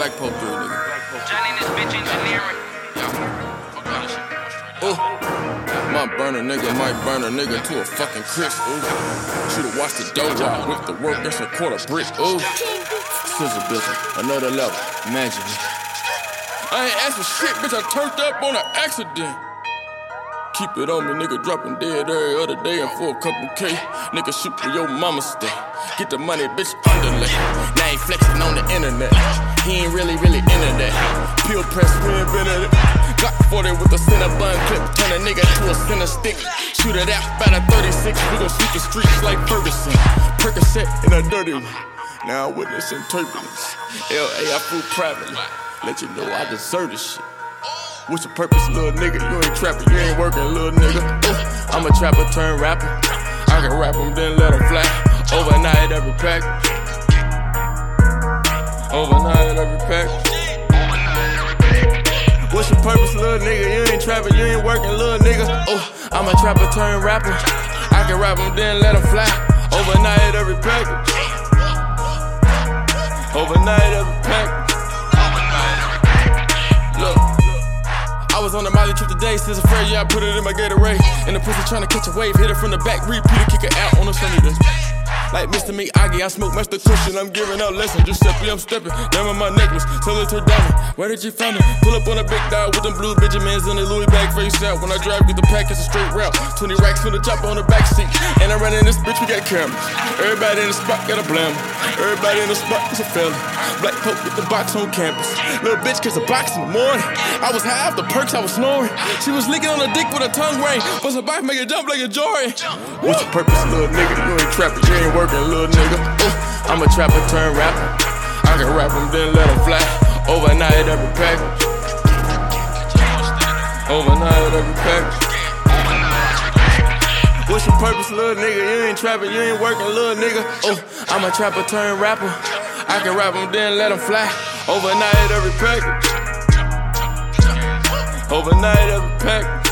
Black Pope dude, nigga. Johnny and this bitch engineering. Ooh. My burner nigga might burn a nigga to a fucking crisp. Ooh. Should've watched the dough drop with the work, that's a quarter brick. Ooh. Cizzle bizzle, another level. Imagine it. I ain't asked for shit, bitch. I turned up on an accident. Keep it on me, nigga. Dropping dead every other day and for a couple K. Nigga, shoot for your mama stay. Get the money, bitch, underlay. Now ain't flexing on the internet. He ain't really, really into that. Peel press, we invented it. Got 40 with a center bun clip. Turn a nigga to a center stick. Shoot it out by the 36. We gon' sweep the streets like Ferguson. Percocet in a dirty one. Now I'm witnessing turbulence. LA, I flew privately. Let you know I deserve this shit. What's your purpose, little nigga? You ain't trapping, you ain't working, little nigga. I'm a trapper turned rapper. I can rap them, then let them fly. Overnight every pack. Overnight every pack. What's your purpose, little nigga? You ain't trapping, you ain't working, little nigga. Oh, I'm a trapper turned rapper. I can rap them, then let them fly. Overnight every pack. Overnight every pack. Look. I was on a Molly trip today, since afraid, yeah, I put it in my Gatorade. And the pussy trying to catch a wave, hit it from the back, repeat it, kick it out on a sunny day. Like Mr. Miyagi, I smoke Master Cushion, I'm giving out lessons. Giuseppe, I'm stepping, with my necklace, tell it to diamond. Where did you find it? Pull up on a big dog with them blue Benjamins and the Louis bag face out. When I drive, get the pack, it's a straight route. 20 racks from the chopper on the back seat. And I run in this bitch, we got cameras. Everybody in the spot got a blam. Everybody in the spot is a felon. Black Pope with the box on campus. Little bitch kiss a box in the morning. I was high off the perks, I was snoring. She was licking on a dick with a tongue ring. Bust her back, make it jump like a Jordan. What's the purpose, little nigga? You ain't trapping, you ain't working, little nigga. Ooh, I'm a trapper turned rapper. I can rap them, then let them fly. Overnight every pack. Overnight every pack. What's your purpose, little nigga? You ain't trapping, you ain't working, little nigga. Oh, I'm a trapper turned rapper. I can rap them, then let them fly. Overnight every pack. Overnight every pack.